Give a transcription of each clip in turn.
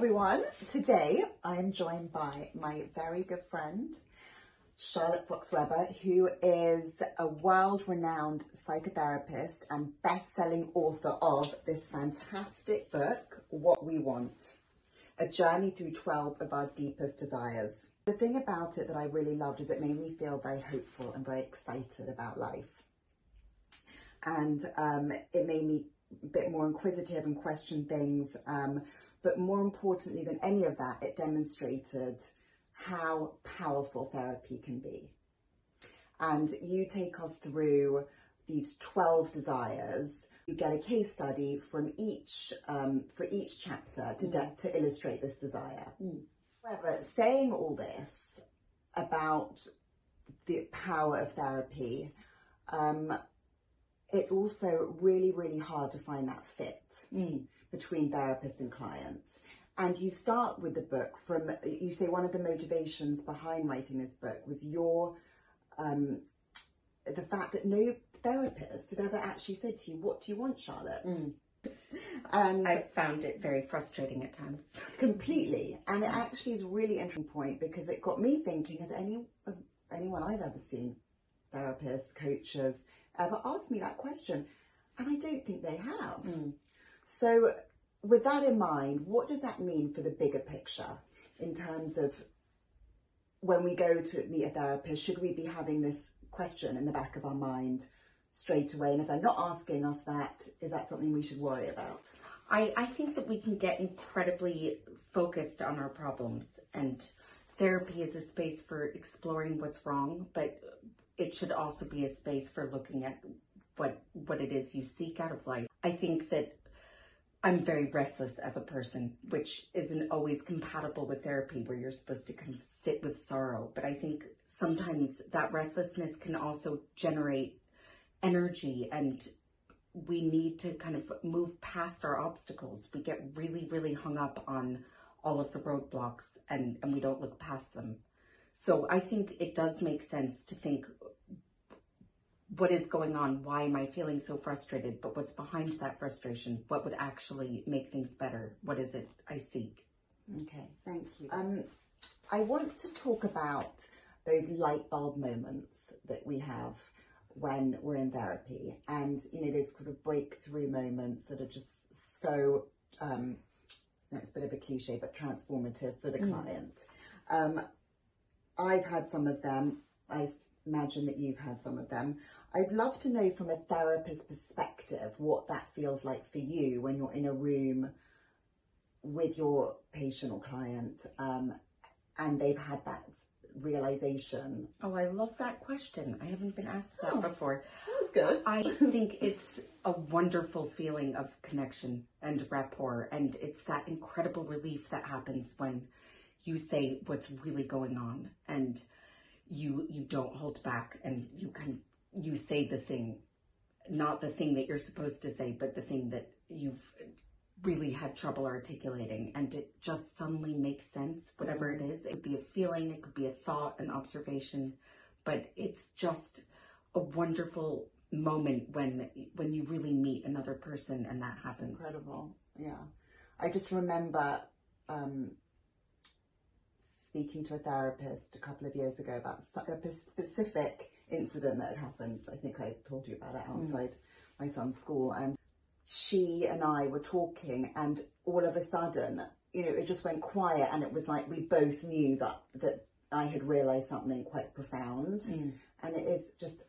everyone. Today I am joined by my very good friend, Charlotte Fox Weber, who is a world renowned psychotherapist and best selling author of this fantastic book, What We Want A Journey Through 12 of Our Deepest Desires. The thing about it that I really loved is it made me feel very hopeful and very excited about life. And um, it made me a bit more inquisitive and question things. Um, but more importantly than any of that, it demonstrated how powerful therapy can be. And you take us through these 12 desires. You get a case study from each, um, for each chapter to, de- to illustrate this desire. However, saying all this about the power of therapy, um, it's also really, really hard to find that fit between therapist and client. And you start with the book from, you say one of the motivations behind writing this book was your, um, the fact that no therapist had ever actually said to you, What do you want, Charlotte? Mm. And I found it very frustrating at times. completely. And it mm. actually is a really interesting point because it got me thinking has any of anyone I've ever seen, therapists, coaches, ever asked me that question? And I don't think they have. Mm. So, with that in mind, what does that mean for the bigger picture in terms of when we go to meet a therapist? Should we be having this question in the back of our mind straight away? And if they're not asking us that, is that something we should worry about? I, I think that we can get incredibly focused on our problems, and therapy is a space for exploring what's wrong, but it should also be a space for looking at what what it is you seek out of life. I think that I'm very restless as a person, which isn't always compatible with therapy where you're supposed to kind of sit with sorrow. But I think sometimes that restlessness can also generate energy and we need to kind of move past our obstacles. We get really, really hung up on all of the roadblocks and, and we don't look past them. So I think it does make sense to think what is going on? Why am I feeling so frustrated? But what's behind that frustration? What would actually make things better? What is it I seek? Okay, thank you. Um, I want to talk about those light bulb moments that we have when we're in therapy, and you know those sort of breakthrough moments that are just so. Um, that's a bit of a cliche, but transformative for the client. Um, I've had some of them. I imagine that you've had some of them. I'd love to know from a therapist's perspective what that feels like for you when you're in a room with your patient or client um, and they've had that realization. Oh, I love that question. I haven't been asked that Oh. before. That's good. I think it's a wonderful feeling of connection and rapport, and it's that incredible relief that happens when you say what's really going on, and you you don't hold back, and you can you say the thing, not the thing that you're supposed to say, but the thing that you've really had trouble articulating, and it just suddenly makes sense. Whatever it is, it could be a feeling, it could be a thought, an observation, but it's just a wonderful moment when when you really meet another person and that happens. Incredible. Yeah. I just remember um, speaking to a therapist a couple of years ago about a specific incident that had happened. I think I told you about it hmm. outside my son's school. And she and I were talking, and all of a sudden, you know, it just went quiet, and it was like we both knew that that I had realised something quite profound, hmm. and it is just.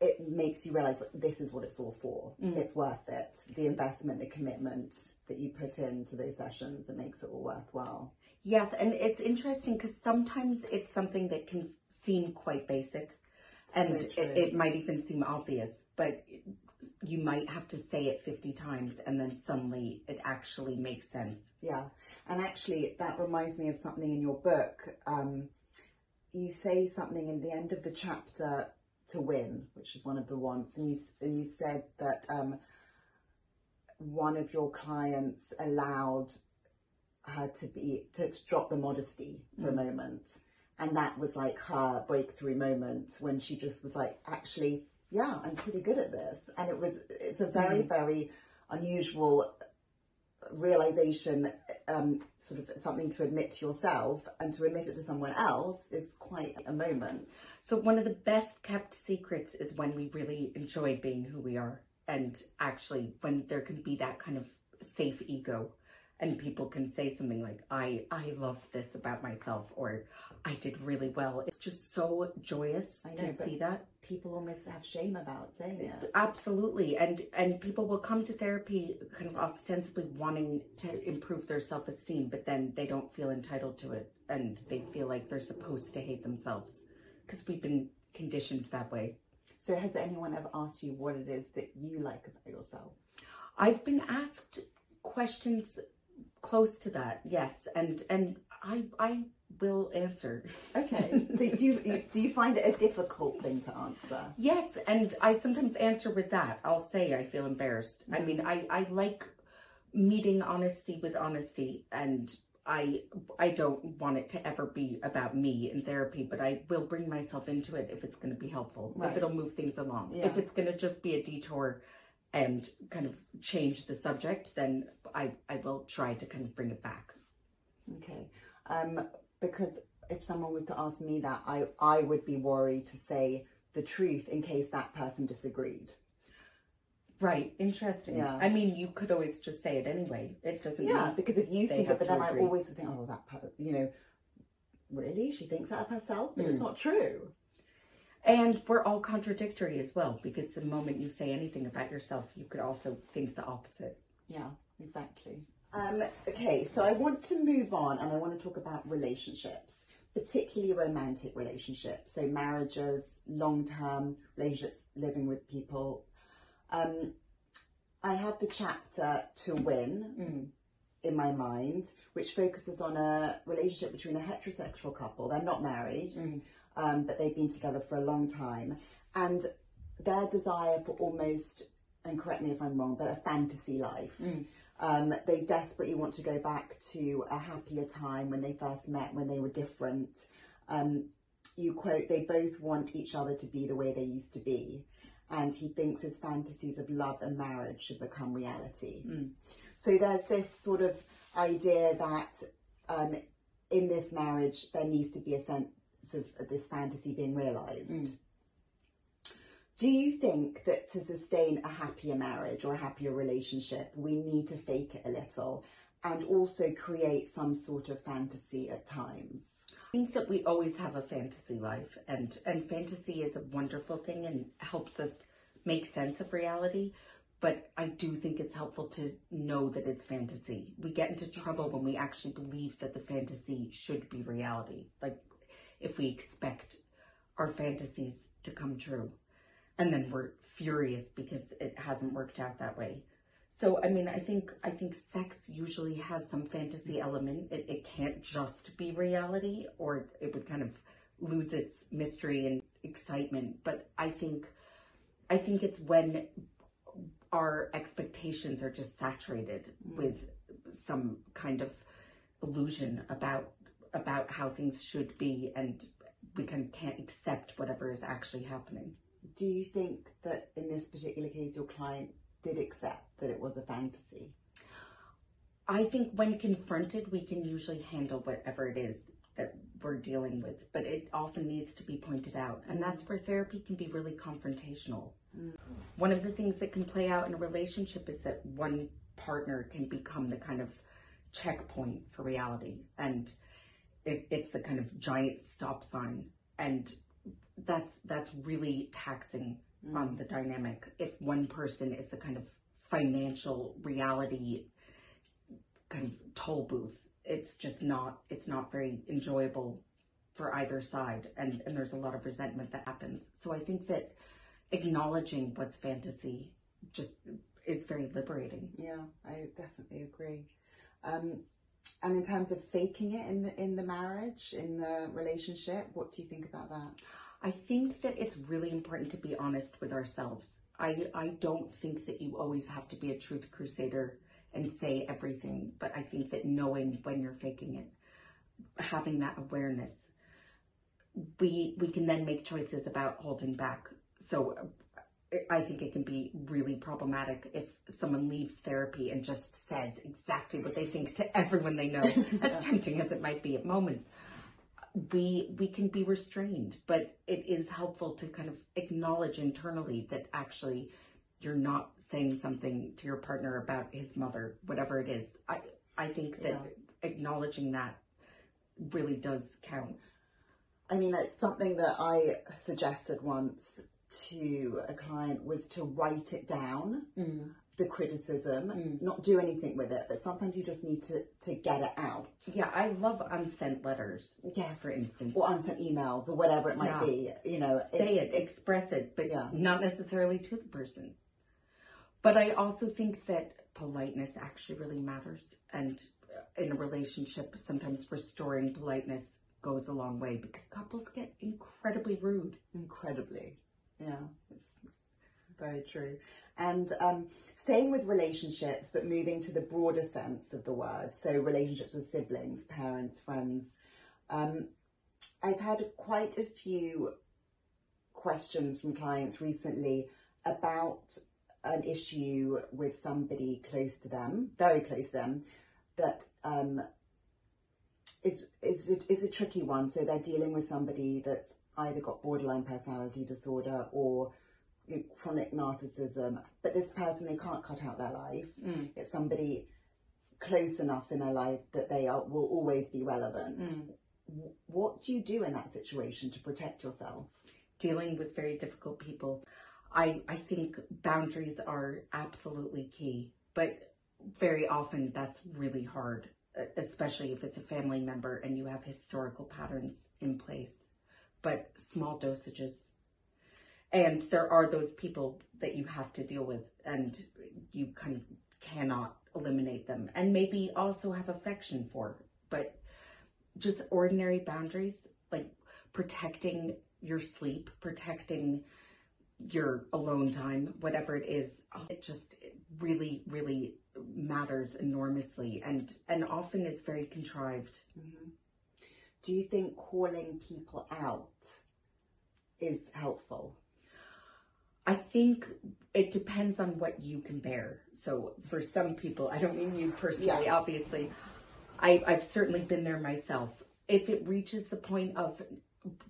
It makes you realize this is what it's all for. Hmm. It's worth it. The investment, the commitment that you put into those sessions, it makes it all worthwhile. Yes, and it's interesting because sometimes it's something that can seem quite basic, and So it, it might even seem obvious, but you might have to say it fifty times, and then suddenly it actually makes sense. Yeah, and actually, that reminds me of something in your book. Um, you say something in the end of the chapter to win, which is one of the wants, and you and you said that um, one of your clients allowed her to be to, to drop the modesty for a moment, and that was like her breakthrough moment when she just was like, actually, yeah, I'm pretty good at this, and it was it's a very very unusual realization, um, sort of something to admit to yourself and to admit it to someone else is quite a moment. So, one of the best kept secrets is when we really enjoy being who we are, and actually, when there can be that kind of safe ego and people can say something like i i love this about myself or i did really well it's just so joyous know, to see that People almost have shame about saying it. absolutely and and people will come to therapy kind of ostensibly wanting to improve their self-esteem but then they don't feel entitled to it and they feel like they're supposed to hate themselves because we've been conditioned that way So has anyone ever asked you what it is that you like about yourself? I've been asked questions close to that, yes, and and I I will answer. Okay. so do you, do you find it a difficult thing to answer? Yes, and I sometimes answer with that. I'll say I feel embarrassed. I mean, I I like meeting honesty with honesty and I I don't want it to ever be about me in therapy, but I will bring myself into it if it's going to be helpful. Right. If it'll move things along. Yeah. If it's going to just be a detour and kind of change the subject, then I I will try to kind of bring it back. Okay. Um, because if someone was to ask me that, I, I would be worried to say the truth in case that person disagreed. Right, interesting. Yeah. I mean, you could always just say it anyway. It doesn't Yeah, because if you think it, but then I always think, oh, that, per- you know, really? She thinks that of herself? But it's Hmm. not true. And we're all contradictory as well, because the moment you say anything about yourself, you could also think the opposite. Yeah, exactly. Um, okay, so I want to move on and I want to talk about relationships, particularly romantic relationships. So marriages, long term relationships, living with people. Um, I have the chapter to win in my mind, which focuses on a relationship between a heterosexual couple. They're not married, um, but they've been together for a long time. And their desire for almost, and correct me if I'm wrong, but a fantasy life. Um, they desperately want to go back to a happier time when they first met, when they were different. Um, you quote, they both want each other to be the way they used to be. And he thinks his fantasies of love and marriage should become reality. So there's this sort of idea that um, in this marriage there needs to be a of this fantasy being realised. Mm. Do you think that to sustain a happier marriage or a happier relationship, we need to fake it a little and also create some sort of fantasy at times? I think that we always have a fantasy life, and and fantasy is a wonderful thing and helps us make sense of reality. But I do think it's helpful to know that it's fantasy. We get into trouble mm-hmm. when we actually believe that the fantasy should be reality. Like if we expect our fantasies to come true, and then we're furious because it hasn't worked out that way. So I mean, I think I think sex usually has some fantasy element. It, it can't just be reality, or it would kind of lose its mystery and excitement. But I think I think it's when our expectations are just saturated mm. with some kind of illusion about about how things should be, and we can can't accept whatever is actually happening. Do you think that in this particular case your client did accept that it was a fantasy? I think when confronted, we can usually handle whatever it is that we're dealing with, but it often needs to be pointed out. And that's where therapy can be really confrontational. Mm. One of the things that can play out in a relationship is that one partner can become the kind of checkpoint for reality. And it, it's the kind of giant stop sign. And that's that's really taxing on the dynamic. If one person is the kind of financial reality kind of toll booth it's just not it's not very enjoyable for either side. And and there's a lot of resentment that happens. So i think that acknowledging what's fantasy just is very liberating. Yeah, I definitely agree. Um, and in terms of faking it in the in the marriage, in the relationship, what do you think about that? I think that it's really important to be honest with ourselves. I, I don't think that you always have to be a truth crusader and say everything, but I think that knowing when you're faking it, having that awareness, we we can then make choices about holding back. So I think it can be really problematic if someone leaves therapy and just says exactly what they think to everyone they know, as tempting as it might be at moments. We we can be restrained, but it is helpful to kind of acknowledge internally that actually you're not saying something to your partner about his mother, whatever it is. I I think that acknowledging that really does count. I mean, it's something that I suggested once to a client was to write it down, the criticism, not do anything with it, but sometimes you just need to, to get it out. Yeah, I love unsent letters. Yes. for instance. Or unsent emails or whatever it might Yeah. be, you know. say it, express it, but Yeah. not necessarily to the person. But I also think that politeness actually really matters. And uh, in a relationship, sometimes restoring politeness goes a long way because couples get incredibly rude. Incredibly. Yeah, it's very true. And um, staying with relationships, but moving to the broader sense of the word, so relationships with siblings, parents, friends. Um, I've had quite a few questions from clients recently about an issue with somebody close to them, very close to them, that um, is is is a tricky one. So they're dealing with somebody that's either got borderline personality disorder or you know, chronic narcissism. But this person, they can't cut out their life. Mm. It's somebody close enough in their life that they are will always be relevant. Mm. W- What do you do in that situation to protect yourself? Dealing with very difficult people, I, I think boundaries are absolutely key, but very often that's really hard, especially if it's a family member and you have historical patterns in place. But small dosages. And there are those people that you have to deal with, and you kind of cannot eliminate them, and maybe also have affection for. But just ordinary boundaries, like protecting your sleep, protecting your alone time, whatever it is, it just really, really matters enormously and and often is very contrived. Do you think calling people out is helpful? I think it depends on what you can bear. So for some people, I don't mean you personally, Yeah. obviously. I, I've certainly been there myself. If it reaches the point of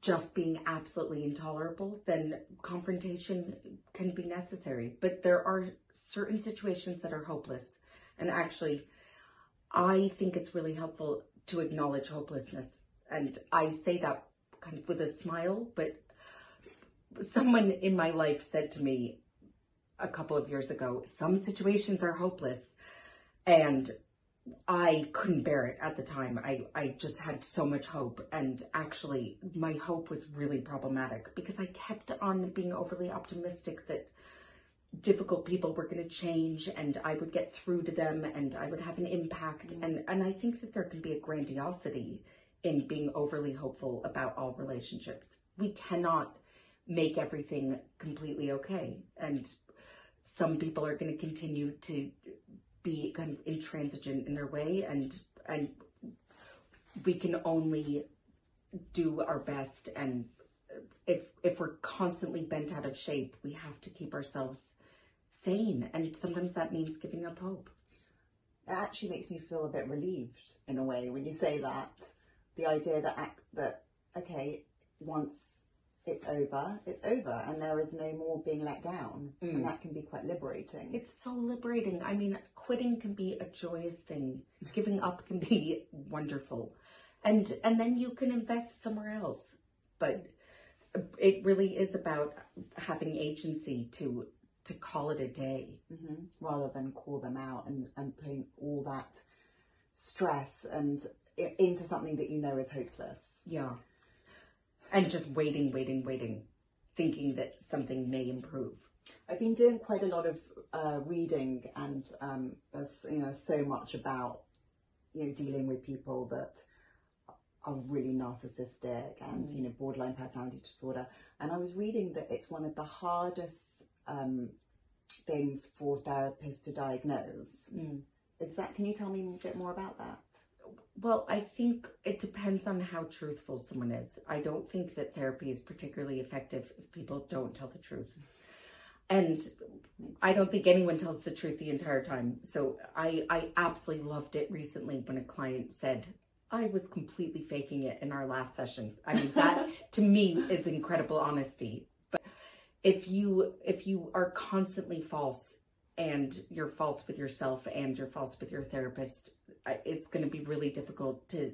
just being absolutely intolerable, then confrontation can be necessary. But there are certain situations that are hopeless. And actually, I think it's really helpful to acknowledge hopelessness. And I say that kind of with a smile, but someone in my life said to me a couple of years ago, some situations are hopeless. And I couldn't bear it at the time. I, I just had so much hope. And actually, my hope was really problematic because I kept on being overly optimistic that difficult people were going to change and I would get through to them and I would have an impact. Mm-hmm. And, and I think that there can be a grandiosity in being overly hopeful about all relationships. We cannot make everything completely okay. And some people are going to continue to be kind of intransigent in their way and and we can only do our best and if if we're constantly bent out of shape we have to keep ourselves sane and sometimes that means giving up hope It actually makes me feel a bit relieved in a way when you say that. The idea that act, that okay, once it's over, it's over, and there is no more being let down, and that can be quite liberating. it's so liberating. I mean quitting can be a joyous thing. Giving up can be wonderful. And and then you can invest somewhere else. But it really is about having agency to to call it a day. Hmm rather than call them out and, and putting all that stress and into something that you know is hopeless. yeah and just waiting waiting waiting thinking that something may improve I've been doing quite a lot of uh, reading, and um, there's you know so much about you know dealing with people that are really narcissistic and you know borderline personality disorder. And I was reading that it's one of the hardest um, things for therapists to diagnose. Is that? Can you tell me a bit more about that? Well, I think it depends on how truthful someone is. I don't think that therapy is particularly effective if people don't tell the truth. And I don't think anyone tells the truth the entire time. So I, I absolutely loved it recently when a client said, I was completely faking it in our last session. I mean, that to me is incredible honesty. But if you if you are constantly false and you're false with yourself and you're false with your therapist, it's going to be really difficult to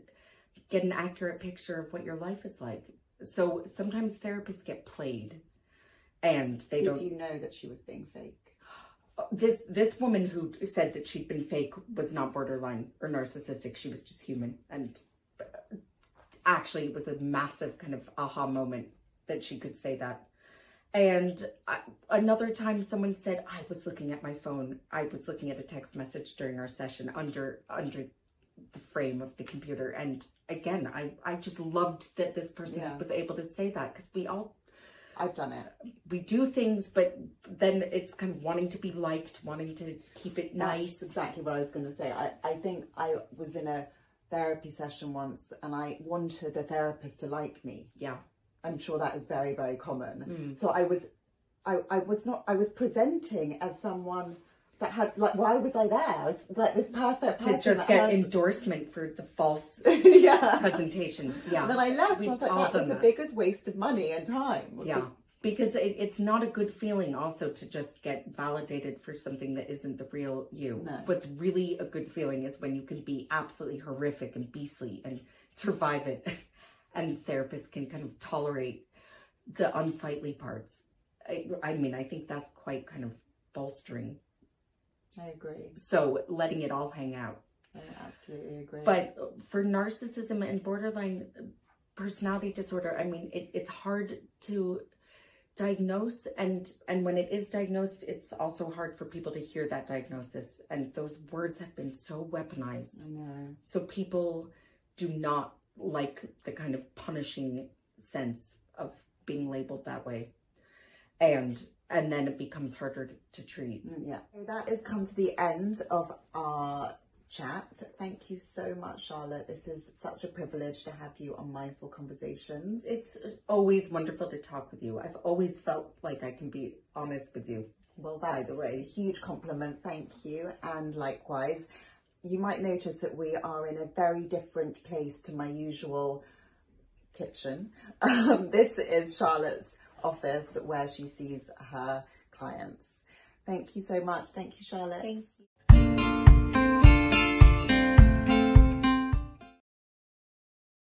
get an accurate picture of what your life is like. So sometimes therapists get played and they Did don't Did you know that she was being fake? this this woman who said that she'd been fake was not borderline or narcissistic she was just human and uh, actually it was a massive kind of aha moment that she could say that and I, another time someone said i was looking at my phone i was looking at a text message during our session under under the frame of the computer and again i i just loved that this person Yeah. was able to say that because we all I've done it. we do things, but then it's kind of wanting to be liked, wanting to keep it That's nice. exactly what I was going to say. I, I think I was in a therapy session once and I wanted the therapist to like me. Yeah. I'm sure that is very, very common. Mm. So I was, I, I was not, I was presenting as someone that had, like, why was I there? I was like this perfect To just get endorsement for the false yeah. presentation. Yeah. And then I left. We've I was like, that was the biggest waste of money and time. Yeah. Because it, it's not a good feeling also to just get validated for something that isn't the real you. No. What's really a good feeling is when you can be absolutely horrific and beastly and survive it. and therapists can kind of tolerate the unsightly parts. I, I mean, I think that's quite kind of bolstering. I agree. So letting it all hang out. I absolutely agree. But for narcissism and borderline personality disorder, I mean, it, it's hard to diagnose and and when it is diagnosed it's also hard for people to hear that diagnosis and those words have been so weaponized I know. so people do not like the kind of punishing sense of being labeled that way and and then it becomes harder to, to treat Mm, Yeah. So that has come to the end of our chat. Thank you so much, Charlotte. This is such a privilege to have you on Mindful Conversations. It's always wonderful to talk with you. I've always felt like I can be honest with you. Well, that's the way. huge compliment. Thank you. And likewise, you might notice that we are in a very different place to my usual kitchen. Um, this is Charlotte's office where she sees her clients. Thank you so much. Thank you, Charlotte. Thank